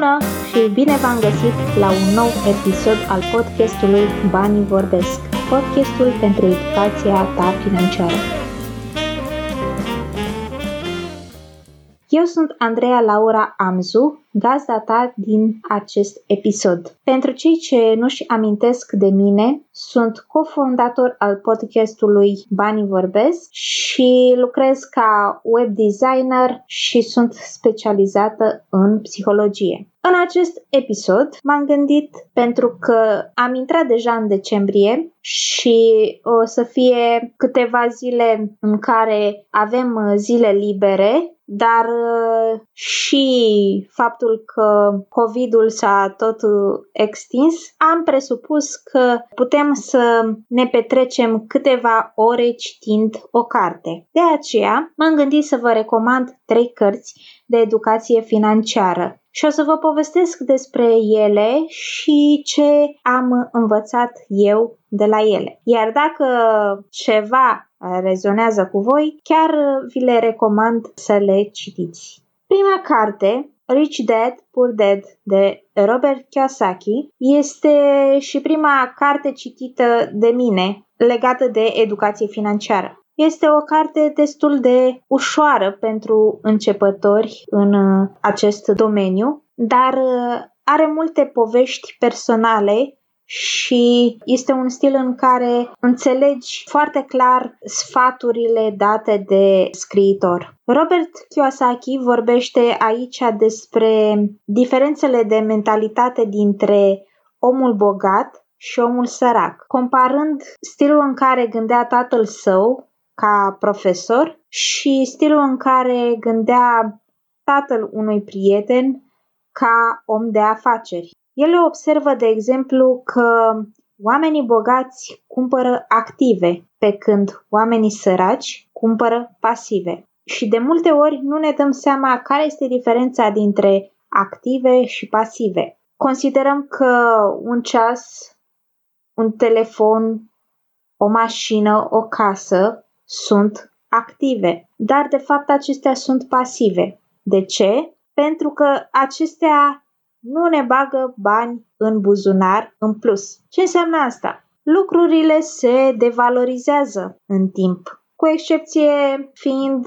Bună și bine v-am găsit la un nou episod al podcastului Banii Vorbesc, podcastul pentru educația ta financiară. Eu sunt Andreea Laura Amzu, gazda ta din acest episod. Pentru cei ce nu-și amintesc de mine, sunt cofondator al podcastului Banii Vorbesc și lucrez ca web designer și sunt specializată în psihologie. În acest episod m-am gândit pentru că am intrat deja în decembrie și o să fie câteva zile în care avem zile libere dar uh, și faptul că COVID-ul s-a tot uh, extins, am presupus că putem să ne petrecem câteva ore citind o carte. De aceea m-am gândit să vă recomand trei cărți de educație financiară și o să vă povestesc despre ele și ce am învățat eu de la ele. Iar dacă ceva rezonează cu voi, chiar vi le recomand să le citiți. Prima carte, Rich Dad, Poor Dad de Robert Kiyosaki este și prima carte citită de mine legată de educație financiară. Este o carte destul de ușoară pentru începători în acest domeniu, dar are multe povești personale și este un stil în care înțelegi foarte clar sfaturile date de scriitor. Robert Kiyosaki vorbește aici despre diferențele de mentalitate dintre omul bogat și omul sărac, comparând stilul în care gândea tatăl său ca profesor și stilul în care gândea tatăl unui prieten ca om de afaceri. Ele observă, de exemplu, că oamenii bogați cumpără active, pe când oamenii săraci cumpără pasive. Și de multe ori nu ne dăm seama care este diferența dintre active și pasive. Considerăm că un ceas, un telefon, o mașină, o casă sunt active, dar de fapt acestea sunt pasive. De ce? Pentru că acestea nu ne bagă bani în buzunar în plus. Ce înseamnă asta? Lucrurile se devalorizează în timp, cu excepție fiind,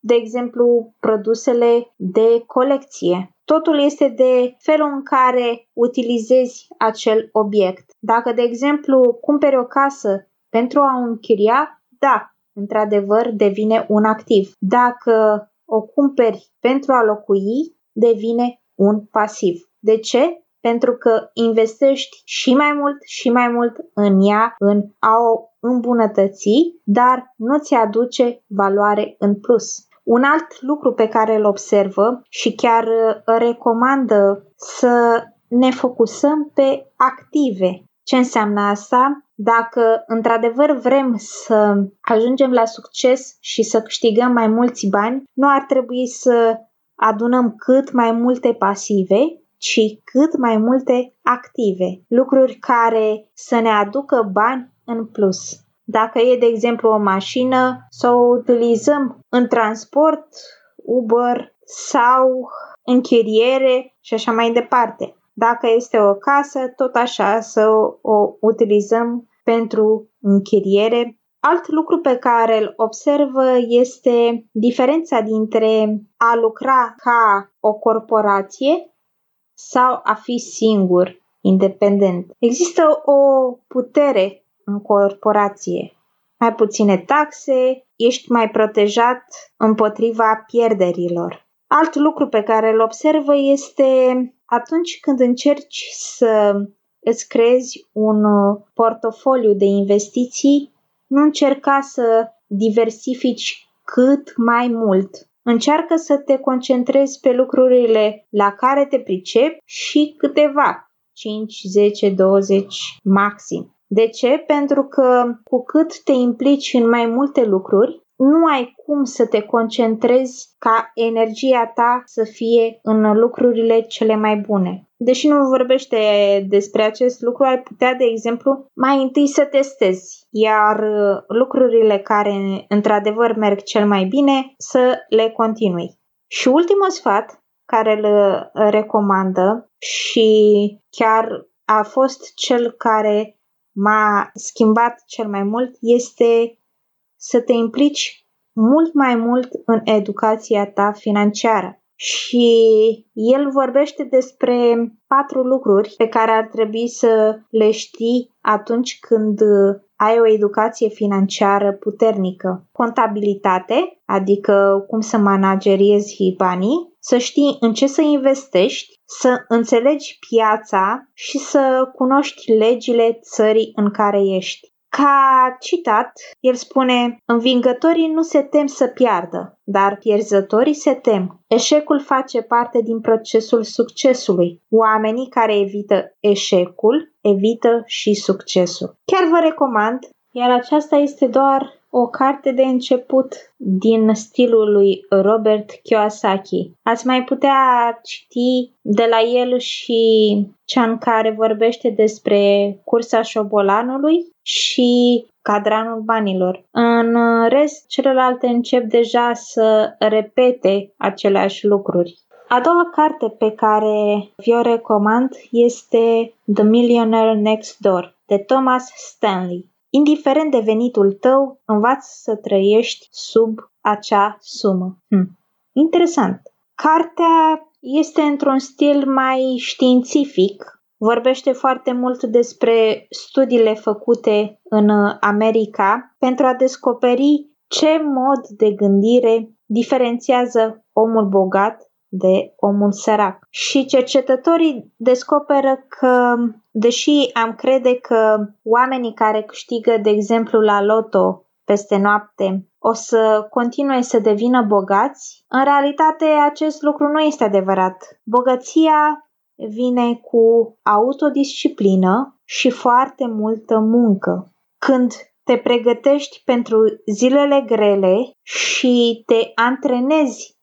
de exemplu, produsele de colecție. Totul este de felul în care utilizezi acel obiect. Dacă, de exemplu, cumperi o casă pentru a o închiria, da, într-adevăr devine un activ. Dacă o cumperi pentru a locui, devine un pasiv. De ce? Pentru că investești și mai mult și mai mult în ea, în a o îmbunătăți, dar nu ți aduce valoare în plus. Un alt lucru pe care îl observă și chiar uh, recomandă să ne focusăm pe active. Ce înseamnă asta? Dacă într-adevăr vrem să ajungem la succes și să câștigăm mai mulți bani, nu ar trebui să adunăm cât mai multe pasive, ci cât mai multe active, lucruri care să ne aducă bani în plus. Dacă e, de exemplu, o mașină, să o utilizăm în transport, Uber sau închiriere și așa mai departe. Dacă este o casă, tot așa să o utilizăm pentru închiriere. Alt lucru pe care îl observă este diferența dintre a lucra ca o corporație sau a fi singur, independent. Există o putere în corporație. Mai puține taxe, ești mai protejat împotriva pierderilor. Alt lucru pe care îl observă este atunci când încerci să îți creezi un portofoliu de investiții, nu încerca să diversifici cât mai mult. Încearcă să te concentrezi pe lucrurile la care te pricepi și câteva, 5, 10, 20 maxim. De ce? Pentru că cu cât te implici în mai multe lucruri, nu ai cum să te concentrezi ca energia ta să fie în lucrurile cele mai bune. Deși nu vorbește despre acest lucru, ai putea, de exemplu, mai întâi să testezi, iar uh, lucrurile care într-adevăr merg cel mai bine să le continui. Și ultimul sfat care îl recomandă și chiar a fost cel care m-a schimbat cel mai mult este să te implici mult mai mult în educația ta financiară. Și el vorbește despre patru lucruri pe care ar trebui să le știi atunci când ai o educație financiară puternică. Contabilitate, adică cum să manageriezi banii, să știi în ce să investești, să înțelegi piața și să cunoști legile țării în care ești. Ca citat, el spune, învingătorii nu se tem să piardă, dar pierzătorii se tem. Eșecul face parte din procesul succesului. Oamenii care evită eșecul, evită și succesul. Chiar vă recomand, iar aceasta este doar o carte de început din stilul lui Robert Kiyosaki. Ați mai putea citi de la el și cea în care vorbește despre cursa șobolanului și cadranul banilor. În rest, celelalte încep deja să repete aceleași lucruri. A doua carte pe care vi-o recomand este The Millionaire Next Door de Thomas Stanley. Indiferent de venitul tău, învață să trăiești sub acea sumă. Hm. Interesant. Cartea este într-un stil mai științific, vorbește foarte mult despre studiile făcute în America pentru a descoperi ce mod de gândire diferențiază omul bogat de omul sărac. Și cercetătorii descoperă că, deși am crede că oamenii care câștigă, de exemplu, la loto peste noapte o să continue să devină bogați, în realitate acest lucru nu este adevărat. Bogăția vine cu autodisciplină și foarte multă muncă. Când te pregătești pentru zilele grele și te antrenezi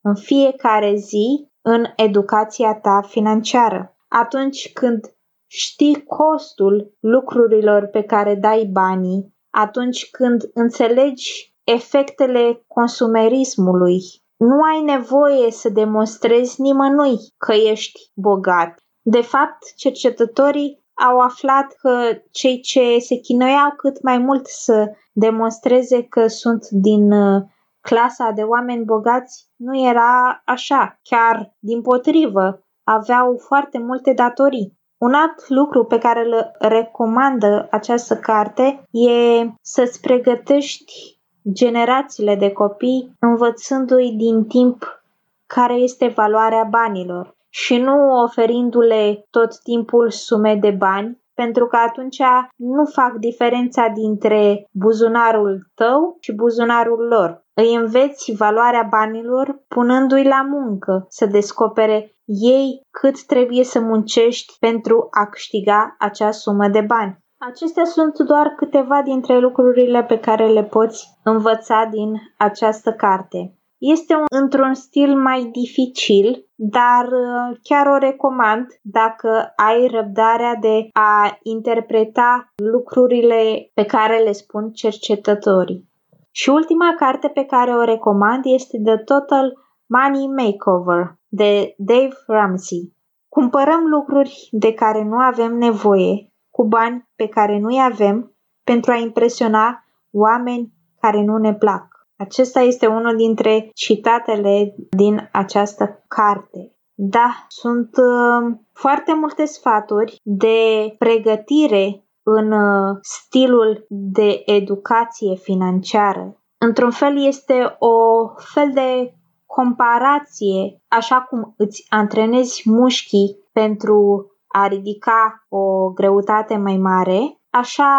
în fiecare zi în educația ta financiară. Atunci când știi costul lucrurilor pe care dai banii, atunci când înțelegi efectele consumerismului, nu ai nevoie să demonstrezi nimănui că ești bogat. De fapt, cercetătorii au aflat că cei ce se chinuiau cât mai mult să demonstreze că sunt din uh, clasa de oameni bogați nu era așa, chiar din potrivă, aveau foarte multe datorii. Un alt lucru pe care îl recomandă această carte e să-ți pregătești generațiile de copii învățându-i din timp care este valoarea banilor și nu oferindu-le tot timpul sume de bani, pentru că atunci nu fac diferența dintre buzunarul tău și buzunarul lor. Îi înveți valoarea banilor punându-i la muncă, să descopere ei cât trebuie să muncești pentru a câștiga acea sumă de bani. Acestea sunt doar câteva dintre lucrurile pe care le poți învăța din această carte. Este un, într-un stil mai dificil, dar uh, chiar o recomand dacă ai răbdarea de a interpreta lucrurile pe care le spun cercetătorii. Și ultima carte pe care o recomand este The Total Money Makeover de Dave Ramsey. Cumpărăm lucruri de care nu avem nevoie cu bani pe care nu-i avem pentru a impresiona oameni care nu ne plac. Acesta este unul dintre citatele din această carte. Da, sunt uh, foarte multe sfaturi de pregătire în uh, stilul de educație financiară. Într-un fel este o fel de comparație, așa cum îți antrenezi mușchii pentru a ridica o greutate mai mare, așa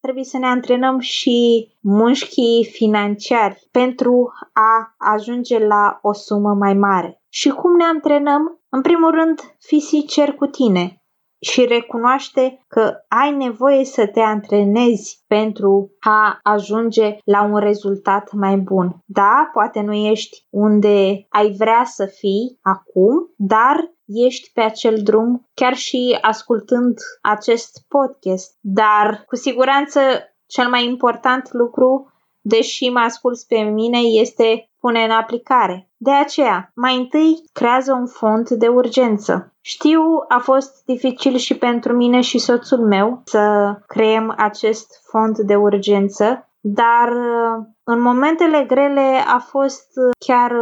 trebuie să ne antrenăm și mușchii financiari pentru a ajunge la o sumă mai mare. Și cum ne antrenăm? În primul rând, fii sincer cu tine și recunoaște că ai nevoie să te antrenezi pentru a ajunge la un rezultat mai bun. Da, poate nu ești unde ai vrea să fii acum, dar ești pe acel drum chiar și ascultând acest podcast. Dar cu siguranță cel mai important lucru deși mă asculți pe mine, este pune în aplicare. De aceea, mai întâi creează un fond de urgență. Știu, a fost dificil și pentru mine și soțul meu să creăm acest fond de urgență, dar în momentele grele a fost chiar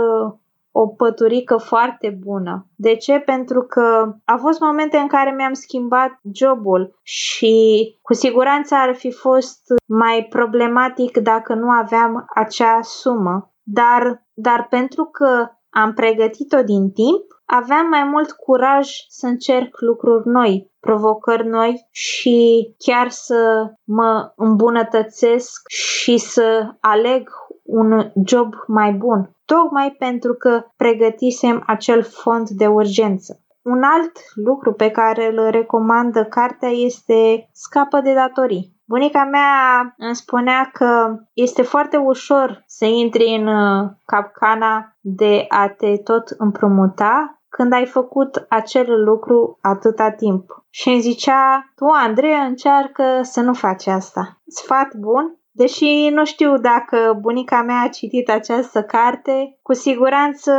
o păturică foarte bună. De ce? Pentru că a fost momente în care mi-am schimbat jobul și cu siguranță ar fi fost mai problematic dacă nu aveam acea sumă. Dar, dar pentru că am pregătit-o din timp, aveam mai mult curaj să încerc lucruri noi, provocări noi și chiar să mă îmbunătățesc și să aleg un job mai bun, tocmai pentru că pregătisem acel fond de urgență. Un alt lucru pe care îl recomandă cartea este scapă de datorii. Bunica mea îmi spunea că este foarte ușor să intri în uh, capcana de a te tot împrumuta când ai făcut acel lucru atâta timp. Și îmi zicea, tu, Andreea, încearcă să nu faci asta. Sfat bun Deși nu știu dacă bunica mea a citit această carte, cu siguranță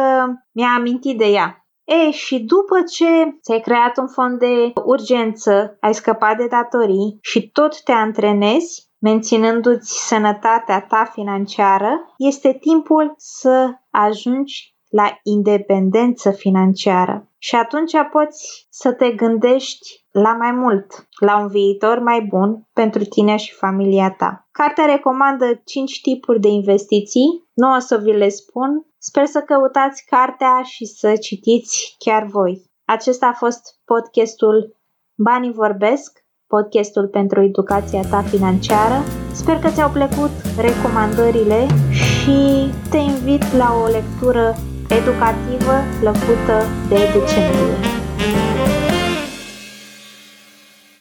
mi-a amintit de ea. E, și după ce ți-ai creat un fond de urgență, ai scăpat de datorii și tot te antrenezi, menținându-ți sănătatea ta financiară, este timpul să ajungi la independență financiară. Și atunci poți să te gândești la mai mult, la un viitor mai bun pentru tine și familia ta. Cartea recomandă 5 tipuri de investiții, nu o să vi le spun, sper să căutați cartea și să citiți chiar voi. Acesta a fost podcastul Banii vorbesc, podcastul pentru educația ta financiară. Sper că ți-au plăcut recomandările și te invit la o lectură educativă plăcută de decembrie.